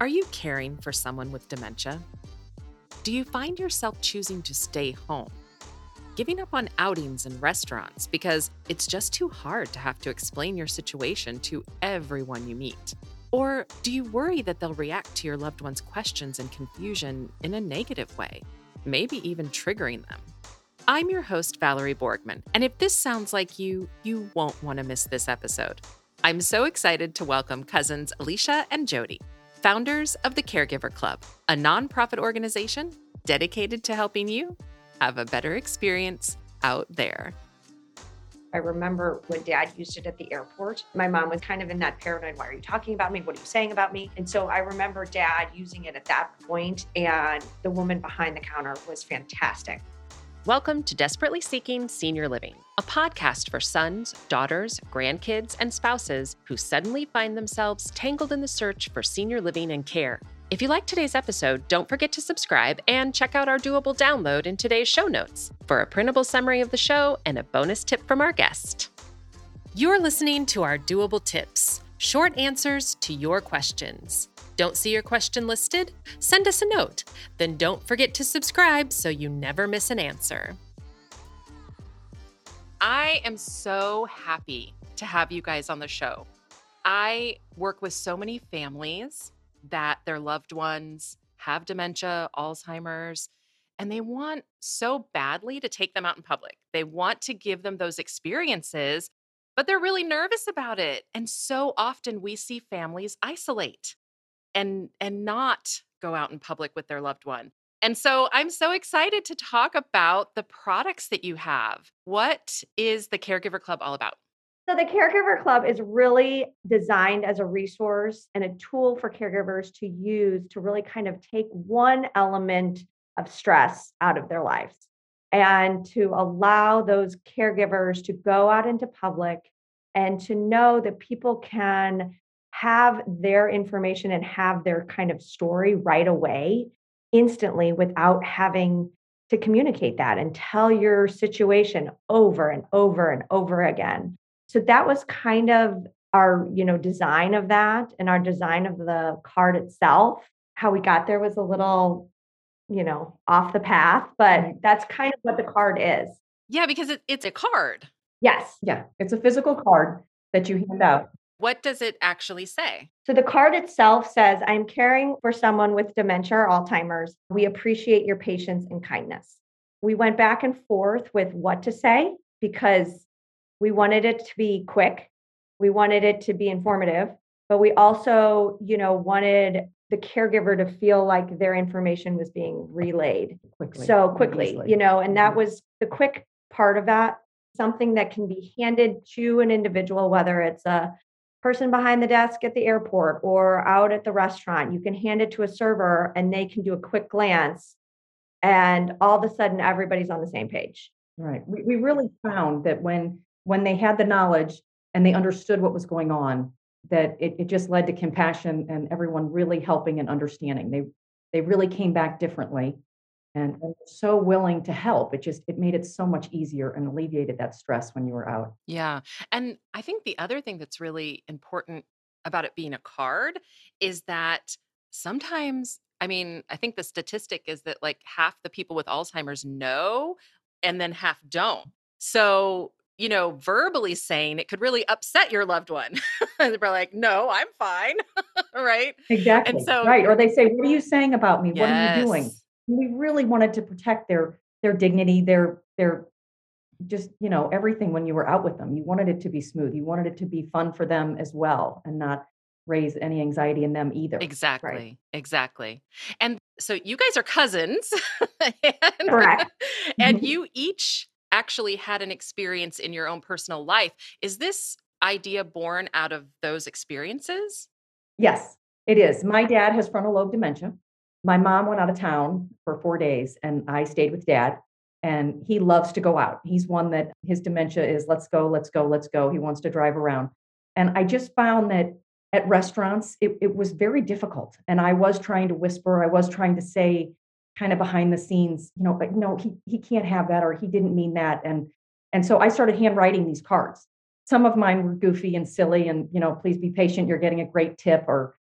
Are you caring for someone with dementia? Do you find yourself choosing to stay home? Giving up on outings and restaurants because it's just too hard to have to explain your situation to everyone you meet? Or do you worry that they'll react to your loved one's questions and confusion in a negative way, maybe even triggering them? I'm your host, Valerie Borgman, and if this sounds like you, you won't want to miss this episode. I'm so excited to welcome cousins Alicia and Jody founders of the Caregiver Club, a nonprofit organization dedicated to helping you have a better experience out there. I remember when dad used it at the airport. My mom was kind of in that paranoid, why are you talking about me? What are you saying about me? And so I remember dad using it at that point, and the woman behind the counter was fantastic. Welcome to Desperately Seeking Senior Living, a podcast for sons, daughters, grandkids, and spouses who suddenly find themselves tangled in the search for senior living and care. If you like today's episode, don't forget to subscribe and check out our doable download in today's show notes for a printable summary of the show and a bonus tip from our guest. You're listening to our doable tips, short answers to your questions. Don't see your question listed? Send us a note. Then don't forget to subscribe so you never miss an answer. I am so happy to have you guys on the show. I work with so many families that their loved ones have dementia, Alzheimer's, and they want so badly to take them out in public. They want to give them those experiences, but they're really nervous about it. And so often we see families isolate and and not go out in public with their loved one. And so I'm so excited to talk about the products that you have. What is the Caregiver Club all about? So, the Caregiver Club is really designed as a resource and a tool for caregivers to use to really kind of take one element of stress out of their lives and to allow those caregivers to go out into public and to know that people can have their information and have their kind of story right away instantly without having to communicate that and tell your situation over and over and over again. So that was kind of our, you know, design of that and our design of the card itself. How we got there was a little, you know, off the path, but that's kind of what the card is. Yeah, because it, it's a card. Yes. Yeah, it's a physical card that you hand out. What does it actually say? So the card itself says, I'm caring for someone with dementia or Alzheimer's. We appreciate your patience and kindness. We went back and forth with what to say because we wanted it to be quick. We wanted it to be informative, but we also, you know, wanted the caregiver to feel like their information was being relayed quickly. So quickly, you know, and that mm-hmm. was the quick part of that something that can be handed to an individual, whether it's a person behind the desk at the airport or out at the restaurant. You can hand it to a server and they can do a quick glance. And all of a sudden, everybody's on the same page. Right. We, we really found that when when they had the knowledge and they understood what was going on, that it, it just led to compassion and everyone really helping and understanding. They they really came back differently and, so willing to help it just it made it so much easier and alleviated that stress when you were out yeah and i think the other thing that's really important about it being a card is that sometimes i mean i think the statistic is that like half the people with alzheimer's know and then half don't so you know, verbally saying it could really upset your loved one. They're like, no, I'm fine. right. Exactly. And so, right. Or they say, what are you saying about me? Yes. What are you doing? We really wanted to protect their their dignity, their their just you know everything when you were out with them. You wanted it to be smooth. You wanted it to be fun for them as well, and not raise any anxiety in them either. Exactly. Right? Exactly. And so you guys are cousins. and, Correct. And mm-hmm. you each actually had an experience in your own personal life. Is this idea born out of those experiences? Yes, it is. My dad has frontal lobe dementia my mom went out of town for four days and I stayed with dad. And he loves to go out. He's one that his dementia is let's go, let's go, let's go. He wants to drive around. And I just found that at restaurants, it, it was very difficult. And I was trying to whisper, I was trying to say kind of behind the scenes, you know, but no, he, he can't have that or he didn't mean that. And and so I started handwriting these cards. Some of mine were goofy and silly and, you know, please be patient, you're getting a great tip or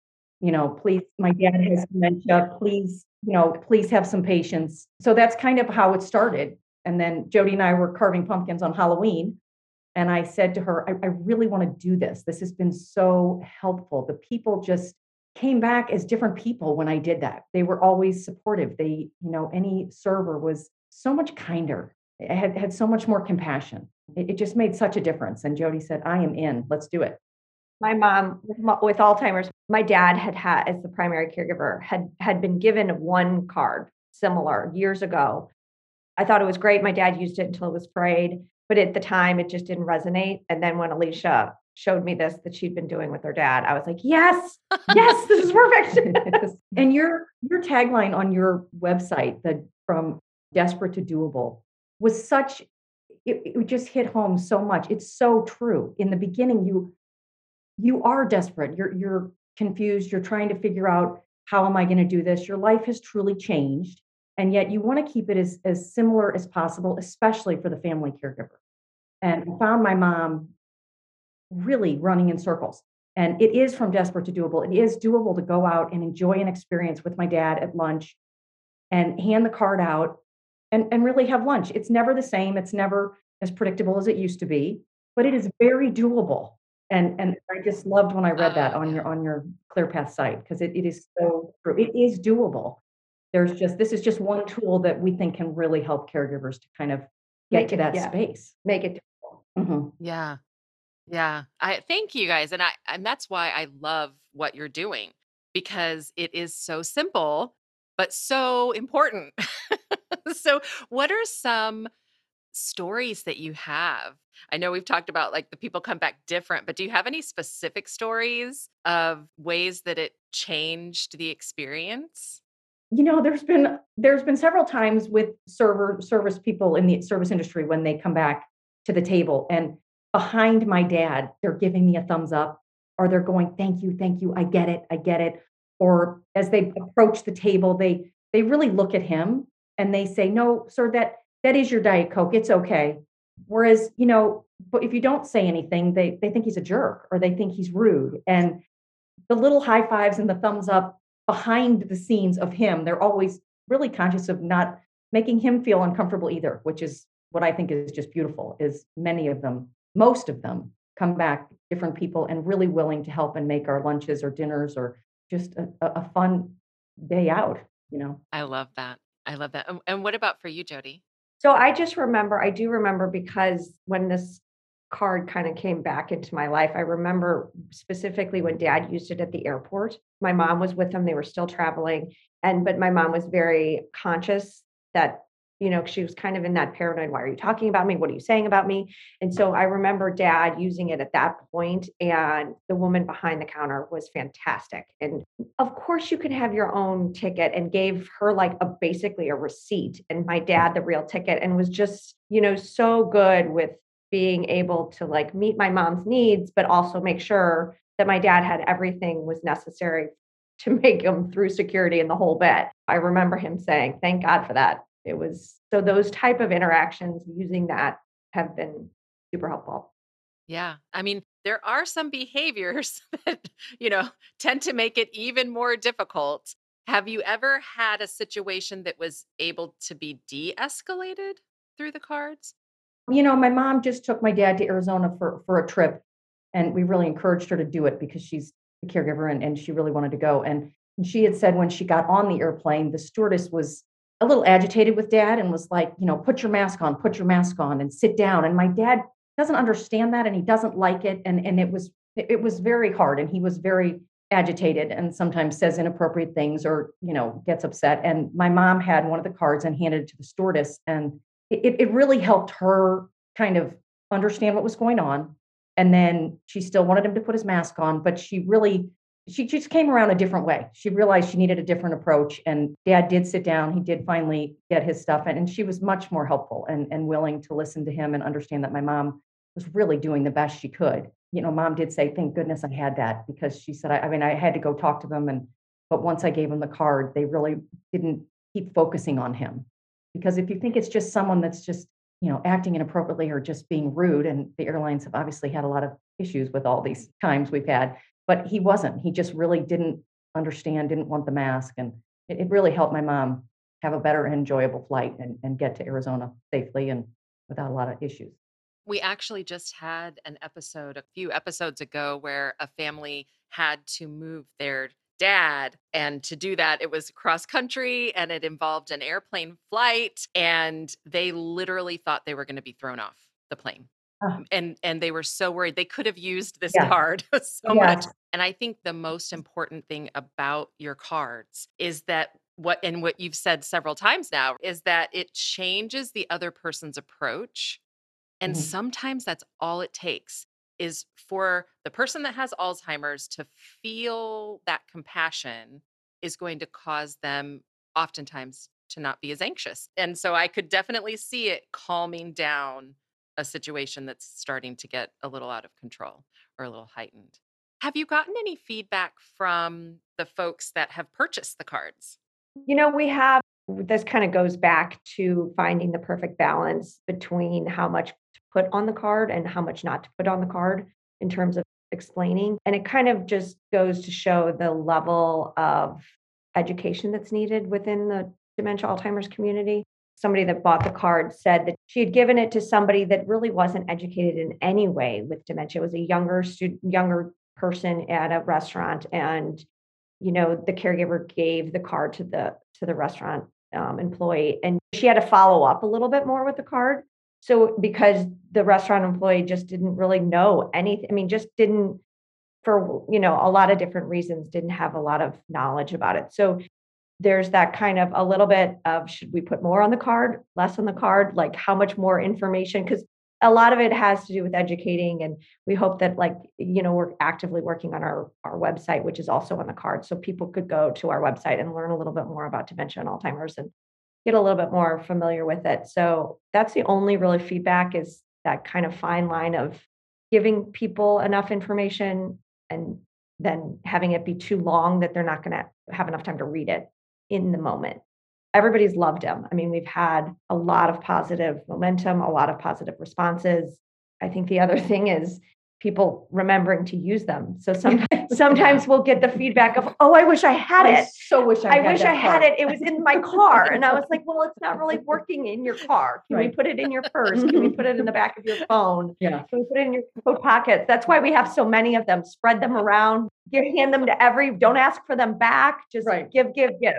you know, please, my dad has dementia, please, you know, please have some patience. So that's kind of how it started. And then Jody and I were carving pumpkins on Halloween. And I said to her, I, I really want to do this. This has been so helpful. The people just came back as different people when I did that. They were always supportive. They, you know, any server was so much kinder, it had, had so much more compassion. It, it just made such a difference. And Jody said, I am in, let's do it. My mom with, with Alzheimer's, my dad had had as the primary caregiver had had been given one card similar years ago. I thought it was great. My dad used it until it was frayed, but at the time it just didn't resonate. And then when Alicia showed me this that she'd been doing with her dad, I was like, yes, yes, this is perfect. and your your tagline on your website, the from desperate to doable, was such it, it just hit home so much. It's so true. In the beginning, you you are desperate. You're you're confused. You're trying to figure out how am I going to do this? Your life has truly changed. And yet you want to keep it as, as similar as possible, especially for the family caregiver. And I found my mom really running in circles. And it is from desperate to doable. It is doable to go out and enjoy an experience with my dad at lunch and hand the card out and, and really have lunch. It's never the same. It's never as predictable as it used to be, but it is very doable. And and I just loved when I read that on your on your ClearPath site because it, it is so true. It is doable. There's just this is just one tool that we think can really help caregivers to kind of get Make to it- that yeah. space. Make it Mhm. Yeah. Yeah. I thank you guys. And I and that's why I love what you're doing because it is so simple but so important. so what are some stories that you have? I know we've talked about like the people come back different, but do you have any specific stories of ways that it changed the experience? you know there's been there's been several times with server service people in the service industry when they come back to the table and behind my dad they're giving me a thumbs up or they're going thank you thank you i get it i get it or as they approach the table they they really look at him and they say no sir that that is your diet coke it's okay whereas you know but if you don't say anything they they think he's a jerk or they think he's rude and the little high fives and the thumbs up behind the scenes of him they're always really conscious of not making him feel uncomfortable either which is what i think is just beautiful is many of them most of them come back different people and really willing to help and make our lunches or dinners or just a, a fun day out you know I love that. I love that. And what about for you, Jody? So I just remember, I do remember because when this card kind of came back into my life, I remember specifically when dad used it at the airport. My mom was with him, they were still traveling. And, but my mom was very conscious that, you know, she was kind of in that paranoid, why are you talking about me? What are you saying about me? And so I remember dad using it at that point, and the woman behind the counter was fantastic. And of course you can have your own ticket and gave her like a basically a receipt and my dad the real ticket and was just you know so good with being able to like meet my mom's needs but also make sure that my dad had everything was necessary to make him through security and the whole bit i remember him saying thank god for that it was so those type of interactions using that have been super helpful Yeah. I mean, there are some behaviors that, you know, tend to make it even more difficult. Have you ever had a situation that was able to be de escalated through the cards? you know my mom just took my dad to arizona for for a trip and we really encouraged her to do it because she's the caregiver and, and she really wanted to go and she had said when she got on the airplane the stewardess was a little agitated with dad and was like you know put your mask on put your mask on and sit down. And my dad doesn't understand that and he doesn't like it and and it was it was very hard and he was very agitated and sometimes says inappropriate things or you know gets upset. And my mom had one of the cards and handed it to the stewardess and it, it really helped her kind of understand what was going on. And then she still wanted him to put his mask on but she really she just came around a different way. She realized she needed a different approach and dad did sit down. He did finally get his stuff and, and she was much more helpful and, and willing to listen to him and understand that my mom was really doing the best she could. You know mom did say thank goodness i had that because she said i, I mean i had to go talk to them and but once i gave them the card they really didn't keep focusing on him. Because if you think it's just someone that's just you know acting inappropriately or just being rude and the airlines have obviously had a lot of issues with all these times we've had but he wasn't he just really didn't understand, didn't want the mask. And it, it really helped my mom have a better enjoyable flight and, and get to Arizona safely and without a lot of issues. We actually just had an episode a few episodes ago where a family had to move their dad. And to do that, it was cross country and it involved an airplane flight. And they literally thought they were going to be thrown off the plane. And and they were so worried. They could have used this Yeah. card so Yes. much. And I think the most important thing about your cards is that what and what you've said several times now is that it changes the other person's approach. And Mhm. sometimes that's all it takes is for the person that has Alzheimer's to feel that compassion is going to cause them oftentimes to not be as anxious. And so I could definitely see it calming down a situation that's starting to get a little out of control or a little heightened. Have you gotten any feedback from the folks that have purchased the cards? You know, we have this kind of goes back to finding the perfect balance between how much to put on the card and how much not to put on the card in terms of explaining. And it kind of just goes to show the level of education that's needed within the dementia Alzheimer's community. Somebody that bought the card said that she had given it to somebody that really wasn't educated in any way with dementia. It was a younger student, younger person at a restaurant and you know the caregiver gave the card to the to the restaurant um, employee and she had to follow up a little bit more with the card so because the restaurant employee just didn't really know anything i mean just didn't for you know a lot of different reasons didn't have a lot of knowledge about it so there's that kind of a little bit of should we put more on the card less on the card? Like how much more information? Because a lot of it has to do with educating and we hope that like you know we're actively working on our our website which is also on the card so people could go to our website and learn a little bit more about dementia and alzheimer's and get a little bit more familiar with it. So that's the only really feedback is that kind of fine line of giving people enough information and then having it be too long that they're not going to have enough time to read it in the moment everybody's loved them. I mean, we've had a lot of positive momentum, a lot of positive responses. I think the other thing is people remembering to use them. So sometimes sometimes we'll get the feedback of, "Oh, I wish I had I it. so wish I, I had wish I had it. It was in my car." And I was like, "Well, it's not really working in your car. Can we put it in your purse? Can we put it in the back of your phone? Yeah. Can we put it in your coat pockets?" That's why we have so many of them. Spread them around. Give hand them to every. Don't ask for them back. Just Right. give, give, give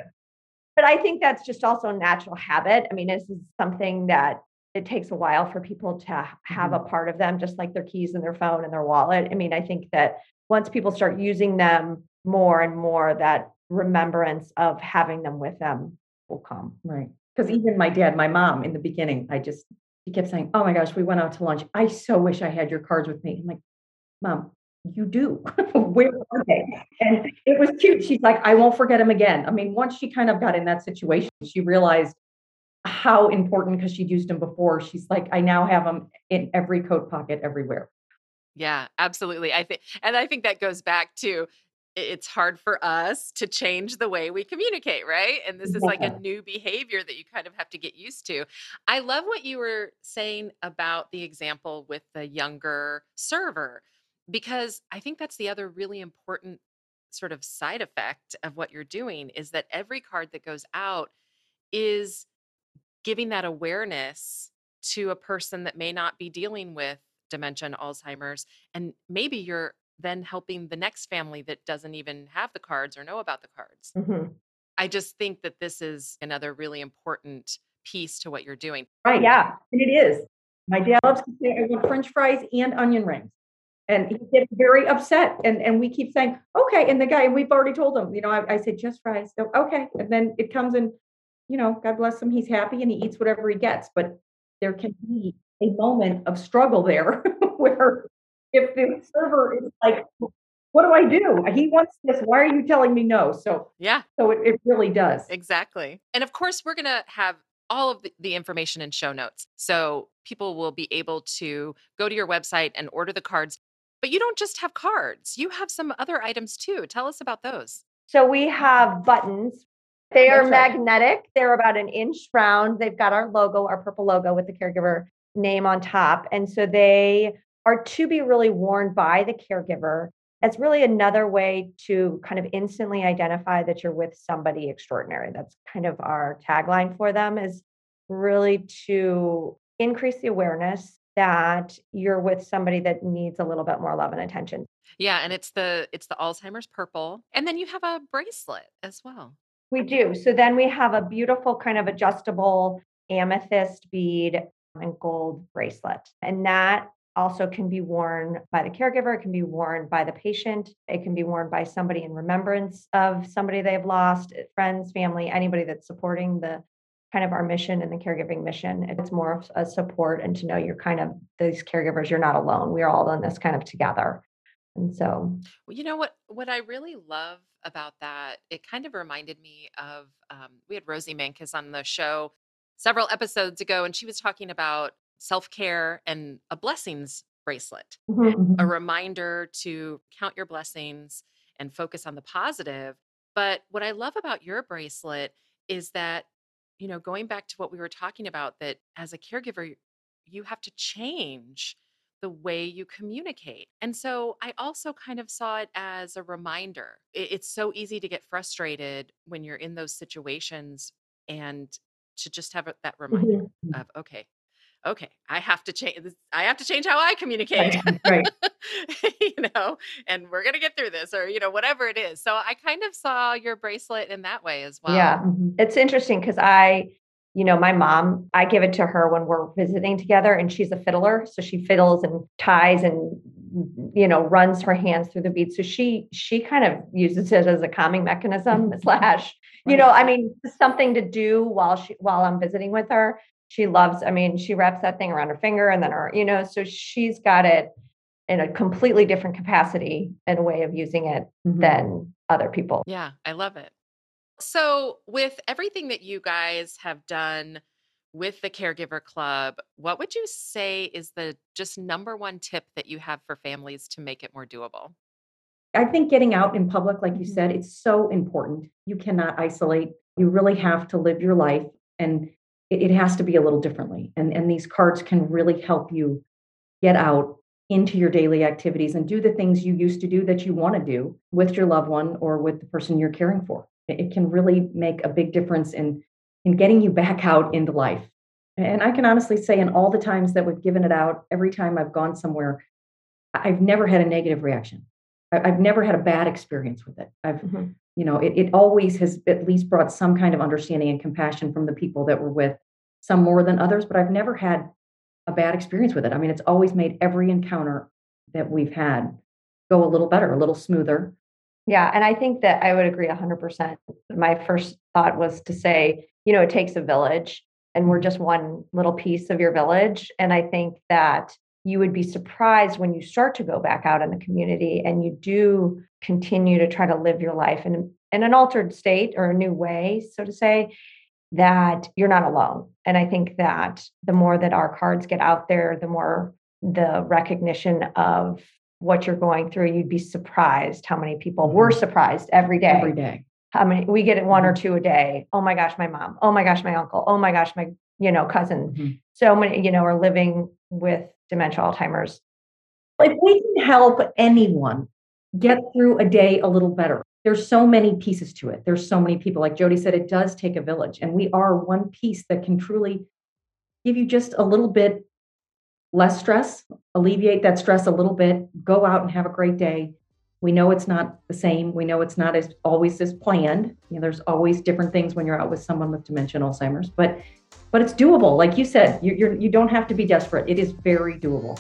but I think that's just also a natural habit. I mean, this is something that it takes a while for people to have a mm-hmm. part of them, just like their keys and their phone and their wallet. I mean, I think that once people start using them more and more, that remembrance of having them with them will come. Right. Because even my dad, my mom, in the beginning, I just, he kept saying, Oh my gosh, we went out to lunch. I so wish I had your cards with me. I'm like, Mom, you do. Where are they? And it was cute. She's like, I won't forget him again. I mean, once she kind of got in that situation, she realized how important because she'd used them before. She's like, I now have them in every coat pocket everywhere. Yeah, absolutely. I think, and I think that goes back to it's hard for us to change the way we communicate, right? And this is like a new behavior that you kind of have to get used to. I love what you were saying about the example with the younger server, because I think that's the other really important sort of side effect of what you're doing is that every card that goes out is giving that awareness to a person that may not be dealing with dementia and Alzheimer's. And maybe you're then helping the next family that doesn't even have the cards or know about the cards. Mhm. I just think that this is another really important piece to what you're doing. Right. Yeah. And it is. My dad loves to say, I want French fries and onion rings. And he gets very upset. And, and we keep saying, okay. And the guy, we've already told him, you know, I, I said, just fries. So, okay. And then it comes in, you know, God bless him. He's happy and he eats whatever he gets. But there can be a moment of struggle there where if the server is like, what do I do? He wants this. Why are you telling me no? So, Yeah, so it, it really does. exactly. And of course, we're going to have all of the, the information in show notes. So people will be able to go to your website and order the cards. But you don't just have cards, you have some other items too. Tell us about those. So we have buttons. They are right. magnetic. They're about an inch round. They've got our logo, our purple logo with the caregiver name on top. And so they are to be really worn by the caregiver It's really another way to kind of instantly identify that you're with somebody extraordinary. That's kind of our tagline for them is really to increase the awareness that you're with somebody that needs a little bit more love and attention. Yeah, and it's the it's the Alzheimer's purple. And then you have a bracelet as well. We do. So then we have a beautiful kind of adjustable amethyst bead and gold bracelet. And that also can be worn by the caregiver, it can be worn by the patient, it can be worn by somebody in remembrance of somebody they've lost, friends, family, anybody that's supporting the kind of our mission and the caregiving mission. It's more of a support and to know you're kind of these caregivers, you're not alone. We're all in this kind of together. And so, Well, you know what what I really love about that, it kind of reminded me of um, we had Rosie Mankis on the show several episodes ago, and she was talking about self-care and a blessings bracelet, Mhm. a reminder to count your blessings and focus on the positive. But what I love about your bracelet is that, you know, going back to what we were talking about, that as a caregiver, you have to change the way you communicate. And so I also kind of saw it as a reminder. It's so easy to get frustrated when you're in those situations and to just have that reminder Mhm. of, okay, okay, I have to change. I have to change how I communicate. Right, right. you know, and we're gonna get through this, or you know, whatever it is. So I kind of saw your bracelet in that way as well. Yeah. Mhm. It's interesting because I, you know, my mom, I give it to her when we're visiting together and she's a fiddler. So she fiddles and ties and you know, runs her hands through the beads So she she kind of uses it as a calming mechanism slash, you know, I mean, something to do while she while I'm visiting with her. She loves, I mean, she wraps that thing around her finger and then her, you know, so she's got it in a completely different capacity and a way of using it Mhm. than other people. Yeah, I love it. So, with everything that you guys have done with the Caregiver Club, what would you say is the just number one tip that you have for families to make it more doable? I think getting out in public, like you said, it's so important. You cannot isolate. You really have to live your life, and it, it has to be a little differently. And and these cards can really help you get out into your daily activities and do the things you used to do that you want to do with your loved one or with the person you're caring for. It, can really make a big difference in in getting you back out into life. And I can honestly say, in all the times that we've given it out, every time I've gone somewhere, I've never had a negative reaction. I've never had a bad experience with it. I've, Mhm. You know, it, it always has at least brought some kind of understanding and compassion from the people that were with, some more than others, but I've never had a bad experience with it. I mean, it's always made every encounter that we've had go a little better, a little smoother. Yeah, and I think that I would agree 100%. My first thought was to say, you know, it takes a village and we're mm-hmm. just one little piece of your village. And I think that you would be surprised when you start to go back out in the community and you do continue to try to live your life in, in an altered state or a new way, so to say, that you're not alone. And I think that the more that our cards get out there, the more the recognition of what you're going through, you'd be surprised how many people were Mhm. surprised every day. Every day. How many we get it one or two a day. Oh my gosh, my mom. Oh my gosh, my uncle. Oh my gosh, my you know cousin. Mhm. So many you know are living with dementia, Alzheimer's. If we can help anyone get through a day a little better, there's so many pieces to it. There's so many people. Like Jody said, it does take a village, and we are one piece that can truly give you just a little bit less stress, alleviate that stress a little bit, go out and have a great day. We know it's not the same. We know it's not as always as planned. You know, there's always different things when you're out with someone with dementia and Alzheimer's, but but it's doable. Like you said, you, you're you don't have to be desperate. It is very doable.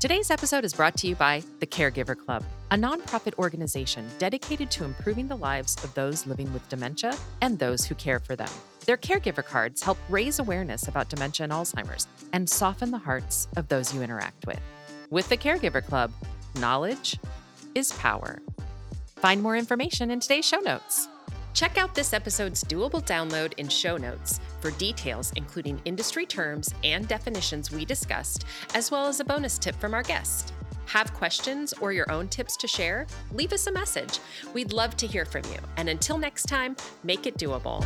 Today's episode is brought to you by the Caregiver Club, a nonprofit organization dedicated to improving the lives of those living with dementia and those who care for them. Their caregiver cards help raise awareness about dementia and Alzheimer's and soften the hearts of those you interact with. With the Caregiver Club, knowledge is power. Find more information in today's show notes. Check out this episode's doable download in show notes for details, including industry terms and definitions we discussed, as well as a bonus tip from our guest. Have questions or your own tips to share? Leave us a message. We'd love to hear from you. And until next time, make it doable.